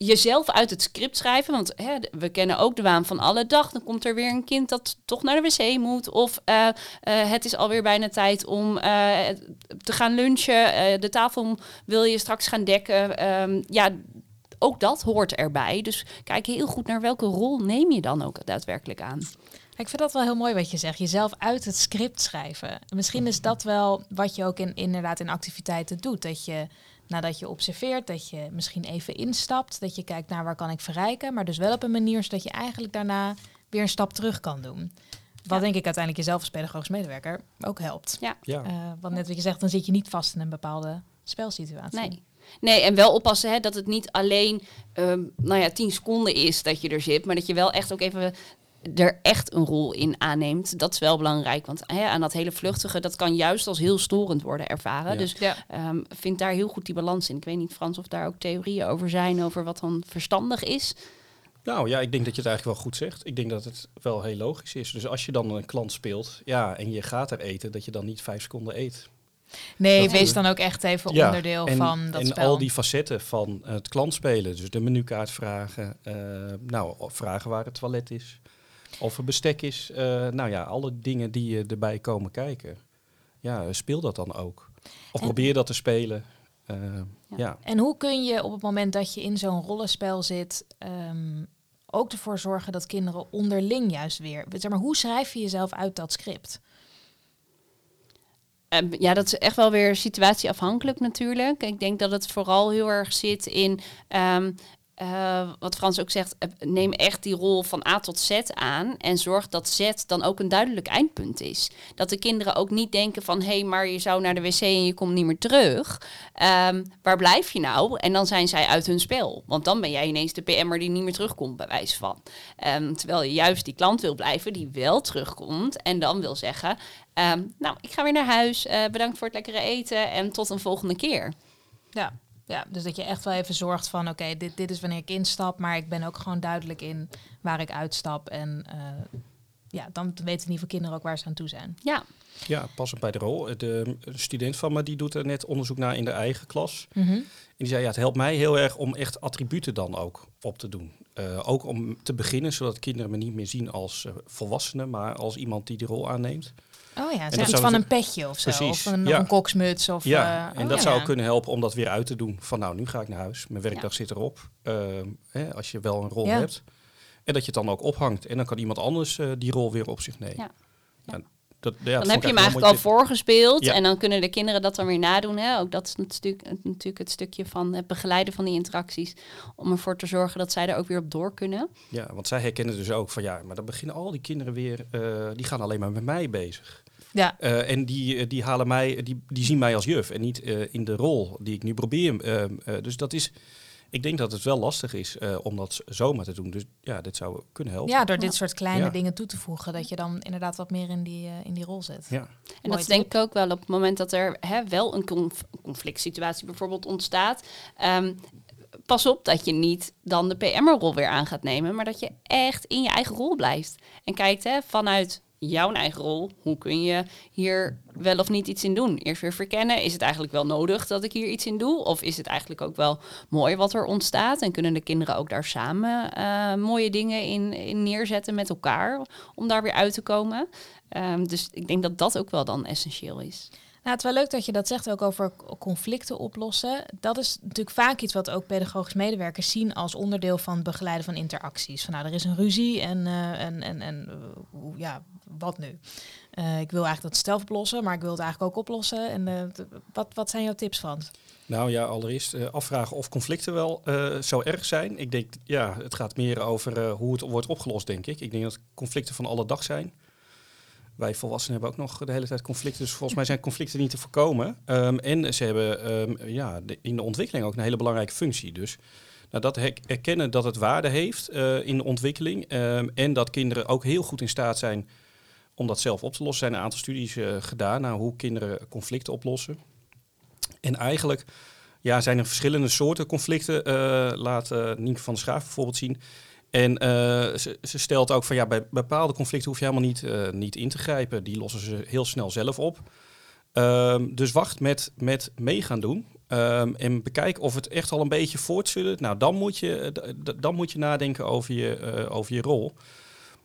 jezelf uit het script schrijven. Want hè, we kennen ook de waan van alle dag. Dan komt er weer een kind dat toch naar de wc moet. Of eh, eh, het is alweer bijna tijd om eh, te gaan lunchen. De tafel wil je straks gaan dekken. Ehm, ja, ook dat hoort erbij. Dus kijk heel goed naar welke rol neem je dan ook daadwerkelijk aan. Ik vind dat wel heel mooi wat je zegt. Jezelf uit het script schrijven. Misschien is dat wel wat je ook in, inderdaad in activiteiten doet. Dat je nadat je observeert, dat je misschien even instapt. Dat je kijkt naar waar kan ik verrijken. Maar dus wel op een manier zodat je eigenlijk daarna weer een stap terug kan doen. Wat Ja. denk ik uiteindelijk jezelf als pedagogisch medewerker ook helpt. Ja. Ja. Eh, want net wat je zegt, dan zit je niet vast in een bepaalde spelsituatie. Nee. Nee, en wel oppassen hè, dat het niet alleen ehm, nou ja, 10 seconden is dat je er zit, maar dat je wel echt ook even er echt een rol in aanneemt. Dat is wel belangrijk, want hè, aan dat hele vluchtige, dat kan juist als heel storend worden ervaren. Ja. Dus Ja. ehm, vind daar heel goed die balans in. Ik weet niet, Frans, of daar ook theorieën over zijn, over wat dan verstandig is. Nou ja, ik denk dat je het eigenlijk wel goed zegt. Ik denk dat het wel heel logisch is. Dus als je dan een klant speelt, ja, en je gaat er eten, dat je dan niet vijf seconden eet. Nee, Dat- wees dan ook echt even Ja, onderdeel en, van dat en spel. al die facetten van het klantspelen. Dus de menukaart vragen, eh, nou, vragen waar het toilet is, of er bestek is. eh, nou ja, alle dingen die eh, erbij komen kijken. Ja, speel dat dan ook. Of En- probeer dat te spelen. Eh, Ja. ja. En hoe kun je op het moment dat je in zo'n rollenspel zit, ehm, ook ervoor zorgen dat kinderen onderling juist weer. Zeg maar, hoe schrijf je jezelf uit dat script? Ehm, ja, dat is echt wel weer situatieafhankelijk natuurlijk. Ik denk dat het vooral heel erg zit in. ehm, eh, wat Frans ook zegt, eh, neem echt die rol van A tot Z aan en zorg dat Z dan ook een duidelijk eindpunt is. Dat de kinderen ook niet denken van, hé, hey, maar je zou naar de wc en je komt niet meer terug. Ehm, waar blijf je nou? En dan zijn zij uit hun spel. Want dan ben jij ineens de PM'er die niet meer terugkomt, bij wijze van. Ehm, terwijl je juist die klant wil blijven die wel terugkomt en dan wil zeggen, ehm, nou, ik ga weer naar huis, eh, bedankt voor het lekkere eten en tot een volgende keer. Ja. Ja, dus dat je echt wel even zorgt van, oké, dit, dit is wanneer ik instap, maar ik ben ook gewoon duidelijk in waar ik uitstap. En eh, ja, dan weten in ieder geval kinderen ook waar ze aan toe zijn. Ja, ja, passend bij de rol. De een student van me die doet er net onderzoek naar in de eigen klas. Mhm. En die zei, ja, het helpt mij heel erg om echt attributen dan ook op te doen. Eh, ook om te beginnen, zodat kinderen me niet meer zien als eh, volwassene, maar als iemand die die rol aanneemt. Oh ja, zoiets zou van een petje of zo. Precies, Of een, ja. een koksmuts. Of, ja, eh, en oh dat ja. zou kunnen helpen om dat weer uit te doen. Van nou, nu ga ik naar huis. Mijn werkdag Ja. zit erop. Ehm, hè, als je wel een rol Ja. hebt. En dat je het dan ook ophangt. En dan kan iemand anders eh, die rol weer op zich nemen. Ja. Ja, dat, dan heb je hem eigenlijk al voorgespeeld Ja. en dan kunnen de kinderen dat dan weer nadoen. Hè? Ook dat is natuurlijk, natuurlijk het stukje van het begeleiden van die interacties. Om ervoor te zorgen dat zij er ook weer op door kunnen. Ja, want zij herkennen dus ook van ja, maar dan beginnen al die kinderen weer, eh, die gaan alleen maar met mij bezig. Ja, Eh, en die, eh, die halen mij, die, die zien mij als juf en niet eh, in de rol die ik nu probeer. dus dat is, ik denk dat het wel lastig is eh, om dat zomaar te doen. Dus ja, dit zou kunnen helpen. ja, door dit soort kleine Ja. dingen toe te voegen, dat je dan inderdaad wat meer in die, eh, in die rol zit. Ja. En Mooi dat is denk ik ook wel op het moment dat er hè, wel een conf- conflict situatie bijvoorbeeld ontstaat. Ehm, pas op dat je niet dan de PM'er-rol weer aan gaat nemen, maar dat je echt in je eigen rol blijft. En kijkt hè, vanuit jouw eigen rol, hoe kun je hier wel of niet iets in doen? Eerst weer verkennen, is het eigenlijk wel nodig dat ik hier iets in doe? Of is het eigenlijk ook wel mooi wat er ontstaat? En kunnen de kinderen ook daar samen eh, mooie dingen in, in neerzetten met elkaar om daar weer uit te komen? Ehm, dus ik denk dat dat ook wel dan essentieel is. Nou, het is wel leuk dat je dat zegt ook over conflicten oplossen. Dat is natuurlijk vaak iets wat ook pedagogisch medewerkers zien als onderdeel van begeleiden van interacties. Van nou, er is een ruzie en, eh, en, en, en eh, ja, wat nu? Eh, ik wil eigenlijk dat zelf oplossen, maar ik wil het eigenlijk ook oplossen. En eh, wat, wat zijn jouw tips, Frans? Nou ja, allereerst eh, afvragen of conflicten wel zo erg zijn. Ik denk, ja, het gaat meer over hoe het wordt opgelost, denk ik. Ik denk dat conflicten van alle dag zijn. Wij volwassenen hebben ook nog de hele tijd conflicten. Dus volgens mij zijn conflicten niet te voorkomen. Ehm, en ze hebben ehm, ja, in de ontwikkeling ook een hele belangrijke functie. Dus Nou, dat her- erkennen dat het waarde heeft in de ontwikkeling. ehm, en dat kinderen ook heel goed in staat zijn om dat zelf op te lossen. Zijn een aantal studies eh, gedaan naar hoe kinderen conflicten oplossen. En eigenlijk ja, zijn er verschillende soorten conflicten. eh laat eh Nienke van der Schaaf bijvoorbeeld zien. En ze, stelt ook van ja, bij bepaalde conflicten hoef je helemaal niet, niet in te grijpen. Die lossen ze heel snel zelf op. Ehm, dus wacht met, met mee gaan doen. Ehm, en bekijk of het echt al een beetje voortzult. Nou, dan moet je, dan moet je nadenken over je, over je rol.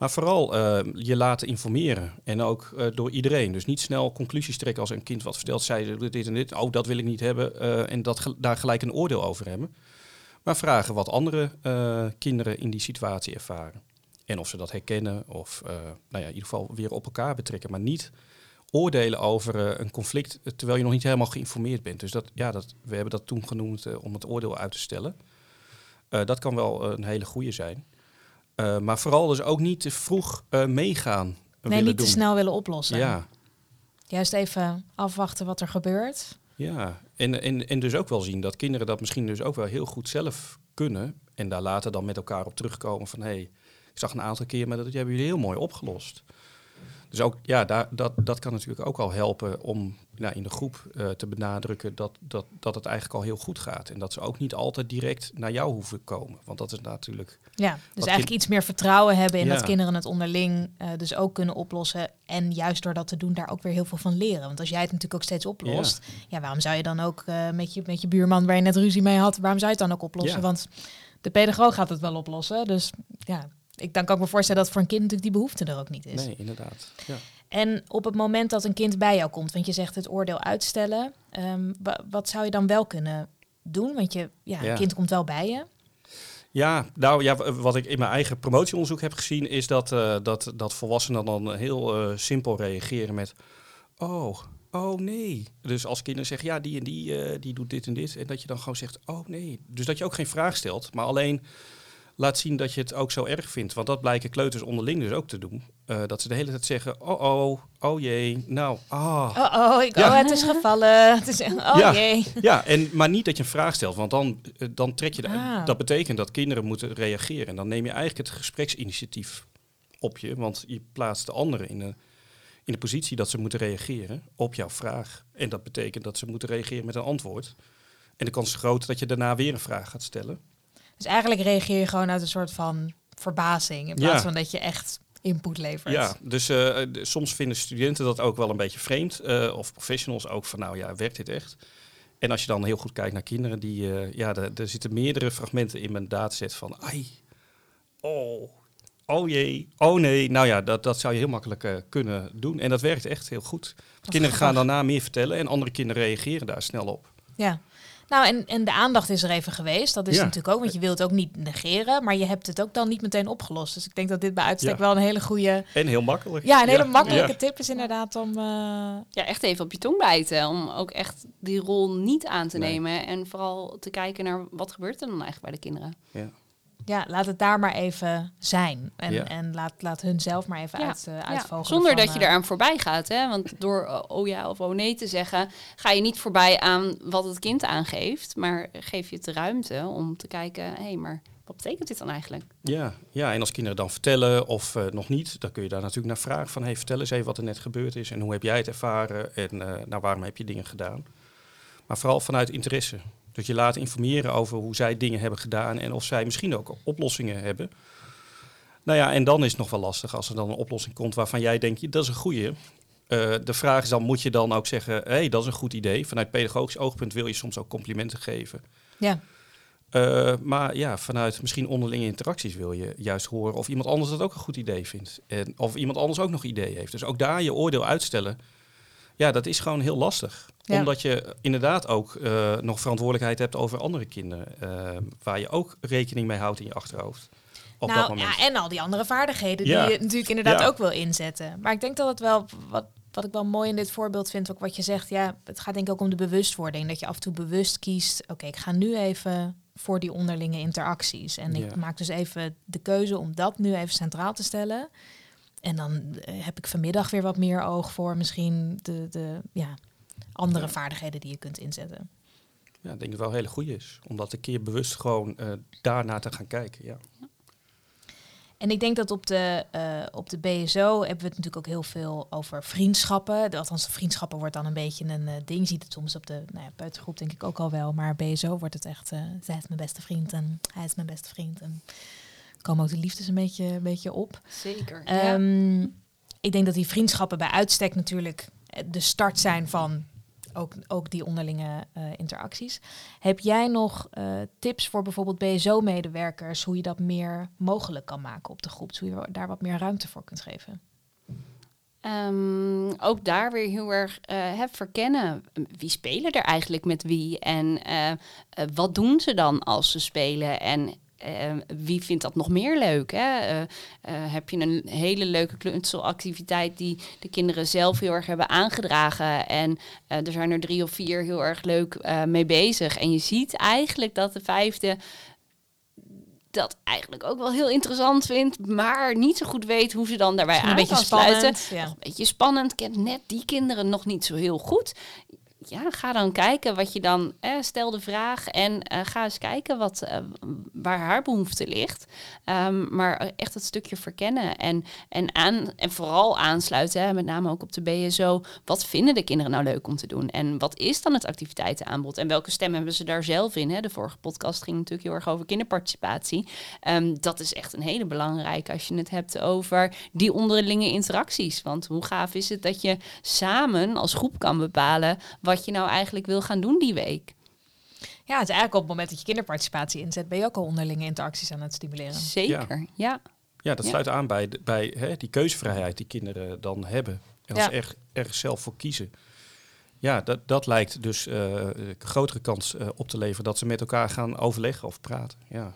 Maar vooral eh, je laten informeren. En ook eh, door iedereen. Dus niet snel conclusies trekken als een kind wat vertelt. Zij dit en dit. Oh, dat wil ik niet hebben. eh, en dat, daar gelijk een oordeel over hebben. Maar vragen wat andere kinderen in die situatie ervaren. En of ze dat herkennen. Of nou ja, in ieder geval weer op elkaar betrekken. Maar niet oordelen over een conflict. terwijl je nog niet helemaal geïnformeerd bent. Dus dat, ja, dat, we hebben dat toen genoemd om het oordeel uit te stellen. Dat kan wel een hele goede zijn. Eh, maar vooral dus ook niet te vroeg eh, meegaan. Nee, niet te snel willen oplossen. Ja, Juist even afwachten wat er gebeurt. ja. En, en, en dus ook wel zien dat kinderen dat misschien dus ook wel heel goed zelf kunnen. En daar later dan met elkaar op terugkomen van... hé, hey, ik zag een aantal keer, maar dat hebben jullie heel mooi opgelost. Dus ook, ja, daar, dat, dat kan natuurlijk ook al helpen om nou, in de groep eh, te benadrukken dat, dat, dat het eigenlijk al heel goed gaat. En dat ze ook niet altijd direct naar jou hoeven komen. Want dat is natuurlijk Ja, dus eigenlijk iets meer vertrouwen hebben in Ja. dat kinderen het onderling eh, dus ook kunnen oplossen. En juist door dat te doen, daar ook weer heel veel van leren. Want als jij het natuurlijk ook steeds oplost, ja, waarom zou je dan ook eh, met, je, met je buurman waar je net ruzie mee had, waarom zou je het dan ook oplossen? Ja. Want de pedagoog gaat het wel oplossen. Dus ja, ik, dan kan ik me voorstellen dat voor een kind natuurlijk die behoefte er ook niet is. Nee, inderdaad. Ja. En op het moment dat een kind bij jou komt, want je zegt het oordeel uitstellen, ehm, wa- wat zou je dan wel kunnen doen? Want je, ja, Ja. een kind komt wel bij je. Ja, nou ja, wat ik in mijn eigen promotieonderzoek heb gezien, is dat, eh, dat, dat volwassenen dan heel eh, simpel reageren met: Oh, oh nee. Dus als kinderen zeggen: Ja, die en die, eh, die doet dit en dit. En dat je dan gewoon zegt: Oh nee. Dus dat je ook geen vraag stelt, maar alleen laat zien dat je het ook zo erg vindt. Want dat blijken kleuters onderling dus ook te doen. Eh, dat ze de hele tijd zeggen: Oh, oh, oh jee. Nou, ah. Oh, oh, ik, Ja. oh het is gevallen. Het is, oh Ja. jee. Ja, en, maar niet dat je een vraag stelt, want dan, eh, dan trek je... de- Ah. Dat betekent dat kinderen moeten reageren. En dan neem je eigenlijk het gespreksinitiatief op je, want je plaatst de anderen in de, in de positie dat ze moeten reageren op jouw vraag. En dat betekent dat ze moeten reageren met een antwoord. En de kans is groot dat je daarna weer een vraag gaat stellen. Dus eigenlijk reageer je gewoon uit een soort van verbazing. In plaats Ja. van dat je echt input levert. Ja, dus eh, soms vinden studenten dat ook wel een beetje vreemd. eh, of professionals ook van, nou ja, werkt dit echt? En als je dan heel goed kijkt naar kinderen, die, eh, ja, er, zitten meerdere fragmenten in mijn dataset van, ai, oh, oh jee, oh nee. Nou ja, dat, dat zou je heel makkelijk kunnen doen. En dat werkt echt heel goed. kinderen gaan daarna meer vertellen en andere kinderen reageren daar snel op. Ja. Nou, en, en de aandacht is er even geweest. Dat is Ja. natuurlijk ook, want je wilt het ook niet negeren. Maar je hebt het ook dan niet meteen opgelost. Dus ik denk dat dit bij uitstek Ja. wel een hele goede... En heel makkelijk. Ja, een hele makkelijke Ja. tip is inderdaad om... eh, Ja, echt even op je tong bijten. Om ook echt die rol niet aan te Nee. nemen. En vooral te kijken naar wat gebeurt er dan eigenlijk bij de kinderen. Ja. Ja, laat het daar maar even zijn. En, Ja. en laat, laat hun zelf maar even Ja. uit, uh, Ja, uitvogelen. zonder van, dat je eh, eraan voorbij gaat. Hè? Want door eh, oh ja of oh nee te zeggen, ga je niet voorbij aan wat het kind aangeeft. Maar geef je het de ruimte om te kijken, hé, hey, maar wat betekent dit dan eigenlijk? Ja, ja, en als kinderen dan vertellen of eh, nog niet, dan kun je daar natuurlijk naar vragen van, hey, vertel eens even wat er net gebeurd is en hoe heb jij het ervaren en eh, nou, waarom heb je dingen gedaan. Maar vooral vanuit interesse. Dus je laat informeren over hoe zij dingen hebben gedaan en of zij misschien ook oplossingen hebben. Nou ja, en dan is het nog wel lastig als er dan een oplossing komt waarvan jij denkt, dat is een goeie. Eh, de vraag is dan, moet je dan ook zeggen, hé, hey, dat is een goed idee. Vanuit pedagogisch oogpunt wil je soms ook complimenten geven. Ja, Uh, maar ja, vanuit misschien onderlinge interacties wil je juist horen of iemand anders dat ook een goed idee vindt. En of iemand anders ook nog ideeën heeft. Dus ook daar je oordeel uitstellen, ja, dat is gewoon heel lastig. Ja. Omdat je inderdaad ook uh, nog verantwoordelijkheid hebt over andere kinderen. Uh, waar je ook rekening mee houdt in je achterhoofd. Op dat nou moment. ja, en al die andere vaardigheden Ja. die je natuurlijk inderdaad Ja. ook wil inzetten. Maar ik denk dat het wel, wat, wat ik wel mooi in dit voorbeeld vind, ook wat je zegt, ja, het gaat denk ik ook om de bewustwording. Dat je af en toe bewust kiest, oké, ik ga nu even voor die onderlinge interacties. En ik maak dus even de keuze om dat nu even centraal te stellen. En dan eh, heb ik vanmiddag weer wat meer oog voor misschien de, de ja, andere Ja. vaardigheden die je kunt inzetten. ja, ik denk dat het wel een hele goede is. Om dat een keer bewust gewoon uh, daarnaar te gaan kijken. Ja. En ik denk dat op de, uh, op de BSO hebben we het natuurlijk ook heel veel over vriendschappen. Althans, vriendschappen wordt dan een beetje een uh, ding. Je ziet het soms op de nou ja, buitengroep denk ik ook al wel. Maar BSO wordt het echt, uh, zij is mijn beste vriend en hij is mijn beste vriend. En komen ook de liefdes een beetje, een beetje op. Zeker, um, ja. Ik denk dat die vriendschappen bij uitstek natuurlijk de start zijn van ook, ook die onderlinge uh, interacties. Heb jij nog uh, tips voor bijvoorbeeld BSO-medewerkers hoe je dat meer mogelijk kan maken op de groep, hoe je daar wat meer ruimte voor kunt geven? Um, ook daar weer heel erg uh, verkennen. Wie spelen er eigenlijk met wie? En wat doen ze dan als ze spelen? En uh, wie vindt dat nog meer leuk? Hè? Uh, uh, heb je een hele leuke knutselactiviteit die de kinderen zelf heel erg hebben aangedragen. En er zijn er drie of vier heel erg leuk mee bezig. En je ziet eigenlijk dat de vijfde dat eigenlijk ook wel heel interessant vindt, maar niet zo goed weet hoe ze dan daarbij aan een beetje kan sluiten. ja. Een beetje spannend, kent net die kinderen nog niet zo heel goed ja, ga dan kijken wat je dan, eh, stel de vraag en uh, ga eens kijken wat, uh, waar haar behoefte ligt. Um, maar echt het stukje verkennen en, en, aan, en vooral aansluiten, hè, met name ook op de BSO. Wat vinden de kinderen nou leuk om te doen? En wat is dan het activiteitenaanbod? En welke stem hebben ze daar zelf in? Hè? De vorige podcast ging natuurlijk heel erg over kinderparticipatie. Um, dat is echt een hele belangrijke als je het hebt over die onderlinge interacties. Want hoe gaaf is het dat je samen als groep kan bepalen wat je nou eigenlijk wil gaan doen die week. Ja, het is eigenlijk op het moment dat je kinderparticipatie inzet, ben je ook al onderlinge interacties aan het stimuleren. Zeker, ja. Ja, ja dat sluit aan bij, bij hè, die keuzevrijheid die kinderen dan hebben. En als Ja. ze erg, erg zelf voor kiezen. Ja, dat, dat lijkt dus eh, een grotere kans eh, op te leveren dat ze met elkaar gaan overleggen of praten. Ja.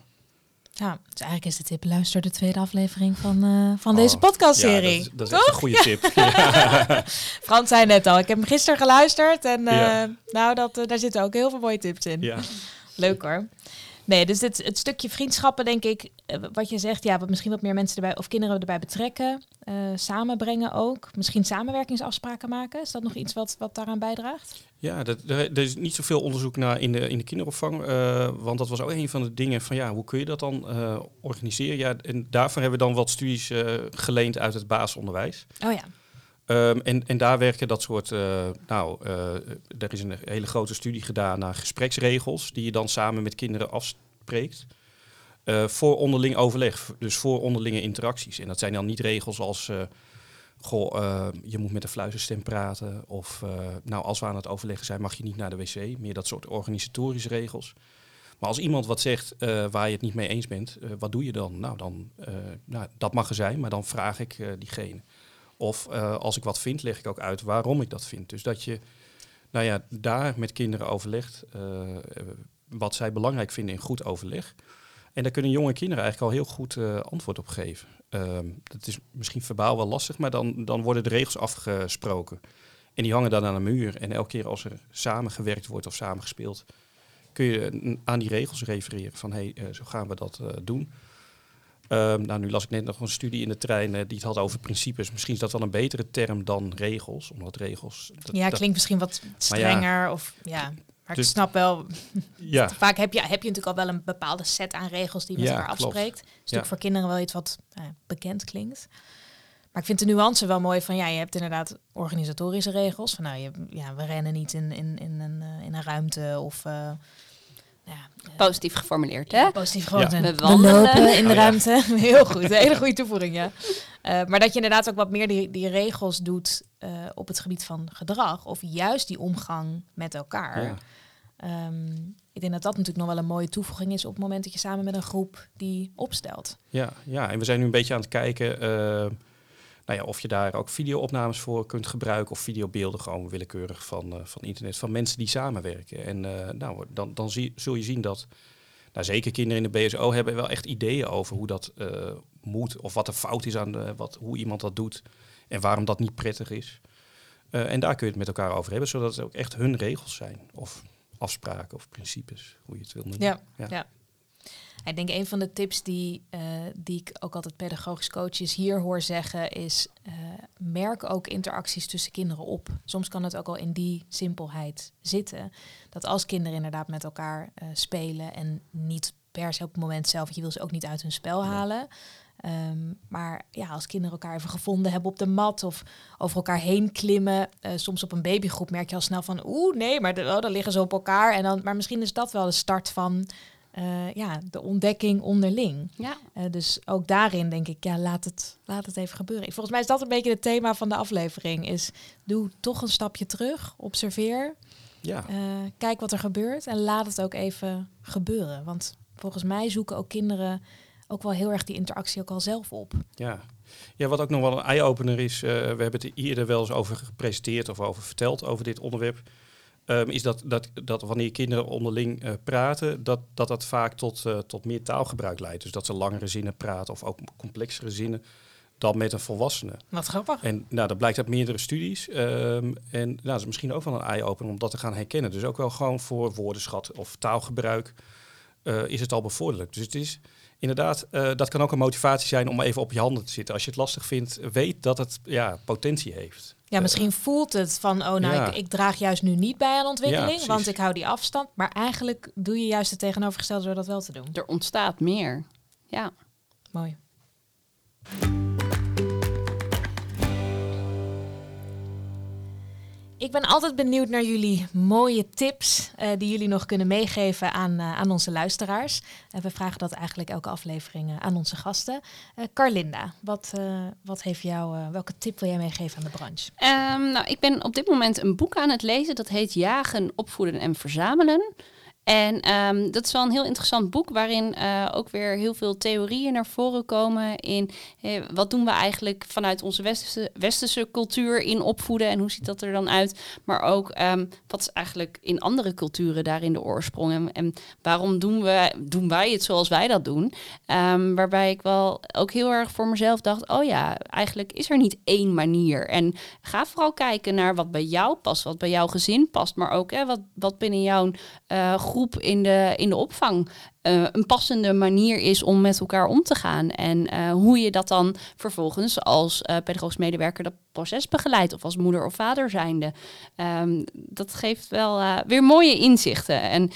Ja, dus eigenlijk is de tip, luister de tweede aflevering van, eh, van Oh, deze podcastserie. Ja, dat, is- dat is echt een goede tip. Frans zei net al, ik heb hem gisteren geluisterd en eh, Ja. nou, dat, eh, daar zitten ook heel veel mooie tips in. Ja. Leuk hoor. Nee, dus het, het stukje vriendschappen, denk ik, wat je zegt, ja, wat misschien wat meer mensen erbij of kinderen erbij betrekken, samenbrengen ook. Misschien samenwerkingsafspraken maken. Is dat nog iets wat, wat daaraan bijdraagt? Ja, dat, er, er is niet zoveel onderzoek naar in de, in de kinderopvang. eh, want dat was ook een van de dingen van ja, hoe kun je dat dan eh, organiseren? Ja, en daarvoor hebben we dan wat studies eh, geleend uit het basisonderwijs. Oh ja. Ehm, en, en daar werken dat soort, nou, er is een hele grote studie gedaan naar gespreksregels die je dan samen met kinderen afspreekt. voor onderling overleg, dus voor onderlinge interacties. En dat zijn dan niet regels als, goh, eh, je moet met een fluisterstem praten. Of, eh, nou, als we aan het overleggen zijn, mag je niet naar de wc. Meer dat soort organisatorische regels. Maar als iemand wat zegt eh, waar je het niet mee eens bent, eh, wat doe je dan? Nou, dan nou, dat mag er zijn, maar dan vraag ik diegene. Of als ik wat vind, leg ik ook uit waarom ik dat vind. Dus dat je nou ja, daar met kinderen overlegt wat zij belangrijk vinden in goed overleg. En daar kunnen jonge kinderen eigenlijk al heel goed eh, antwoord op geven. Ehm, dat is misschien verbaal wel lastig, maar dan, dan worden de regels afgesproken. En die hangen dan aan de muur. En elke keer als er samengewerkt wordt of samengespeeld, kun je aan die regels refereren van hé, hey, eh, zo gaan we dat eh, doen. Ehm, nou, nu las ik net nog een studie in de trein die het had over principes. Misschien is dat wel een betere term dan regels, omdat regels. dat- Ja, dat- klinkt misschien wat strenger of ja. Maar Dus- ik snap wel, ja, vaak heb je, heb je natuurlijk al wel een bepaalde set aan regels die je met Ja, elkaar klopt. afspreekt. Dat is natuurlijk Ja. voor kinderen wel iets wat nou bekend klinkt. Maar ik vind de nuance wel mooi van, ja, je hebt inderdaad organisatorische regels. Van, nou, je, ja, we rennen niet in, in, in, een, eh, in een ruimte of... eh, Positief geformuleerd, hè? positief gewoon. Ja. We We, wandelen. lopen in de Oh, ja. ruimte. Heel goed, een hele goede toevoeging, ja. Eh, maar dat je inderdaad ook wat meer die, die regels doet eh, op het gebied van gedrag. Of juist die omgang met elkaar. ja. Ehm, ik denk dat dat natuurlijk nog wel een mooie toevoeging is op het moment dat je samen met een groep die opstelt. Ja, ja, en we zijn nu een beetje aan het kijken eh, nou ja, of je daar ook videoopnames voor kunt gebruiken of videobeelden gewoon willekeurig van, eh, van internet van mensen die samenwerken. En eh, nou, dan, dan zie, zul je zien dat nou, zeker kinderen in de BSO hebben wel echt ideeën over hoe dat eh, moet of wat er fout is aan de, wat, hoe iemand dat doet en waarom dat niet prettig is. En daar kun je het met elkaar over hebben, zodat het ook echt hun regels zijn of afspraken of principes, hoe je het wil noemen. Ja, Ja. ja. Ik denk een van de tips die, uh, die ik ook altijd pedagogisch coaches hier hoor zeggen is uh, merk ook interacties tussen kinderen op. Soms kan het ook al in die simpelheid zitten. Dat als kinderen inderdaad met elkaar uh, spelen en niet per se op het moment zelf, je wil ze ook niet uit hun spel halen. Um, maar ja, als kinderen elkaar even gevonden hebben op de mat of over elkaar heen klimmen. Soms op een babygroep merk je al snel van oeh, nee, maar de, oh, dan liggen ze op elkaar. En dan, maar misschien is dat wel de start van uh, ja, de ontdekking onderling. Ja. Uh, dus ook daarin denk ik, ja, laat het, laat het even gebeuren. Volgens mij is dat een beetje het thema van de aflevering. Is doe toch een stapje terug, observeer. Ja. Uh, kijk wat er gebeurt en laat het ook even gebeuren. Want volgens mij zoeken ook kinderen ook wel heel erg die interactie ook al zelf op. Ja, ja wat ook nog wel een eye-opener is, we hebben het eerder wel eens over gepresenteerd of over verteld over dit onderwerp. Um, is dat, dat, dat wanneer kinderen onderling uh, praten, dat, dat dat vaak tot, uh, tot meer taalgebruik leidt. Dus dat ze langere zinnen praten of ook complexere zinnen dan met een volwassene. Wat grappig. En nou, dat blijkt uit meerdere studies. Um, en nou, dat is misschien ook wel een eye-opener om dat te gaan herkennen. Dus ook wel gewoon voor woordenschat of taalgebruik uh, is het al bevorderlijk. Dus het is inderdaad, dat kan ook een motivatie zijn om even op je handen te zitten. Als je het lastig vindt, weet dat het ja, potentie heeft. Ja, misschien voelt het van, oh nou, Ja. ik, ik draag juist nu niet bij aan ontwikkeling, want ik hou die afstand. Maar eigenlijk doe je juist het tegenovergestelde door dat wel te doen. Er ontstaat meer. Ja. Mooi. Ik ben altijd benieuwd naar jullie mooie tips eh, die jullie nog kunnen meegeven aan, eh, aan onze luisteraars. En we vragen dat eigenlijk elke aflevering eh, aan onze gasten. Carlinda, wat, wat heeft jou, welke tip wil jij meegeven aan de branche? Ehm, nou, ik ben op dit moment een boek aan het lezen. Dat heet Jagen, Opvoeden en Verzamelen. En ehm, dat is wel een heel interessant boek waarin eh, ook weer heel veel theorieën naar voren komen in eh, wat doen we eigenlijk vanuit onze westerse, westerse cultuur in opvoeden en hoe ziet dat er dan uit. Maar ook ehm, wat is eigenlijk in andere culturen daarin de oorsprong en, en waarom doen, we, doen wij het zoals wij dat doen. Ehm, waarbij ik wel ook heel erg voor mezelf dacht, oh ja, eigenlijk is er niet één manier. En ga vooral kijken naar wat bij jou past, wat bij jouw gezin past, maar ook hè, wat, wat binnen jouw eh, groep in de, in de opvang eh, een passende manier is om met elkaar om te gaan. En eh, hoe je dat dan vervolgens als eh pedagogisch medewerker dat proces begeleidt. Of als moeder of vader zijnde. Ehm, dat geeft wel weer mooie inzichten. En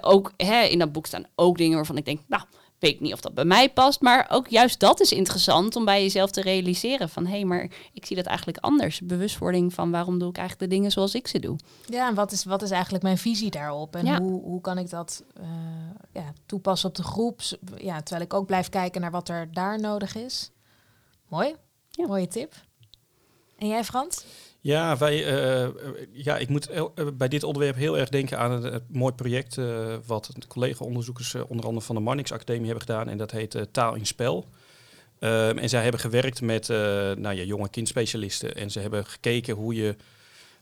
ook hè, in dat boek staan ook dingen waarvan ik denk, nou, weet niet of dat bij mij past. Maar ook juist dat is interessant om bij jezelf te realiseren. Van hé, hey, maar ik zie dat eigenlijk anders. Bewustwording van waarom doe ik eigenlijk de dingen zoals ik ze doe. Ja, en wat is, wat is eigenlijk mijn visie daarop? En Ja. hoe, hoe kan ik dat eh, ja, toepassen op de groep? Ja, terwijl ik ook blijf kijken naar wat er daar nodig is. Mooi. Ja. Mooie tip. En jij, Frans? Ja, wij, eh, eh, ja, ik moet eh, bij dit onderwerp heel erg denken aan het mooi project eh, wat collega-onderzoekers onder andere van de Marnix Academie hebben gedaan. En dat heet Taal in Spel. Ehm, en zij hebben gewerkt met nou ja, jonge kindspecialisten. En ze hebben gekeken hoe je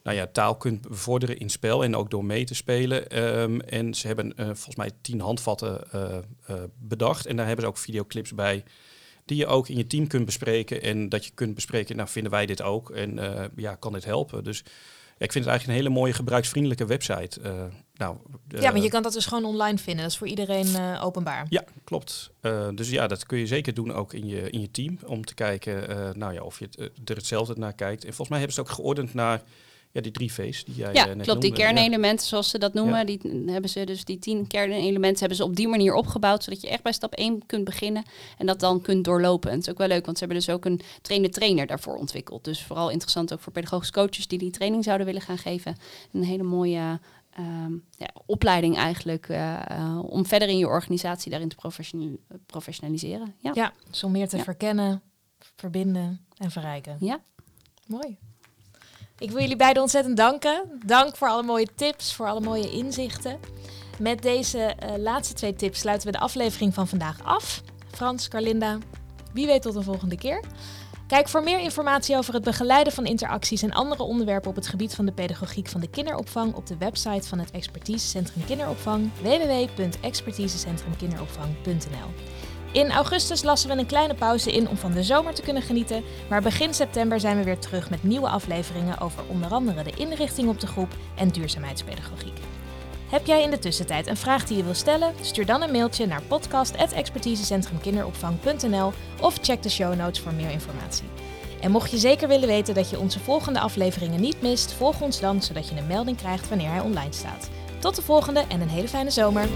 nou ja, taal kunt bevorderen in spel en ook door mee te spelen. Ehm, en ze hebben volgens mij tien handvatten bedacht. En daar hebben ze ook videoclips bij die je ook in je team kunt bespreken. En dat je kunt bespreken, nou vinden wij dit ook en eh, ja, kan dit helpen. Dus ja, ik vind het eigenlijk een hele mooie gebruiksvriendelijke website. Eh, nou, ja, eh, maar je kan dat dus gewoon online vinden. Dat is voor iedereen openbaar. Ja, klopt. Dus ja, dat kun je zeker doen ook in je, in je team. Om te kijken nou ja, of je er hetzelfde naar kijkt. En volgens mij hebben ze het ook geordend naar ja, die drie V's die jij Ja, eh, net klopt. Die noemde. Kernelementen, zoals ze dat noemen, Ja. die hebben ze dus die tien kernelementen hebben ze op die manier opgebouwd, zodat je echt bij stap 1 kunt beginnen en dat dan kunt doorlopen. En het is ook wel leuk, want ze hebben dus ook een trainde trainer daarvoor ontwikkeld. Dus vooral interessant ook voor pedagogische coaches die die training zouden willen gaan geven. Een hele mooie ehm, ja, opleiding eigenlijk eh, eh, om verder in je organisatie daarin te professional- professionaliseren. Ja. Ja, dus om meer te Ja. verkennen, verbinden en verrijken. Ja. Mooi. Ik wil jullie beiden ontzettend danken. Dank voor alle mooie tips, voor alle mooie inzichten. Met deze eh, laatste twee tips sluiten we de aflevering van vandaag af. Frans, Carlinda, wie weet tot een volgende keer. Kijk voor meer informatie over het begeleiden van interacties en andere onderwerpen op het gebied van de pedagogiek van de kinderopvang op de website van het Expertisecentrum Kinderopvang www.expertisecentrumkinderopvang.nl. In augustus lassen we een kleine pauze in om van de zomer te kunnen genieten, maar begin september zijn we weer terug met nieuwe afleveringen over onder andere de inrichting op de groep en duurzaamheidspedagogiek. Heb jij in de tussentijd een vraag die je wil stellen? Stuur dan een mailtje naar podcast.expertisecentrumkinderopvang.nl of check de show notes voor meer informatie. En mocht je zeker willen weten dat je onze volgende afleveringen niet mist, volg ons dan zodat je een melding krijgt wanneer hij online staat. Tot de volgende en een hele fijne zomer.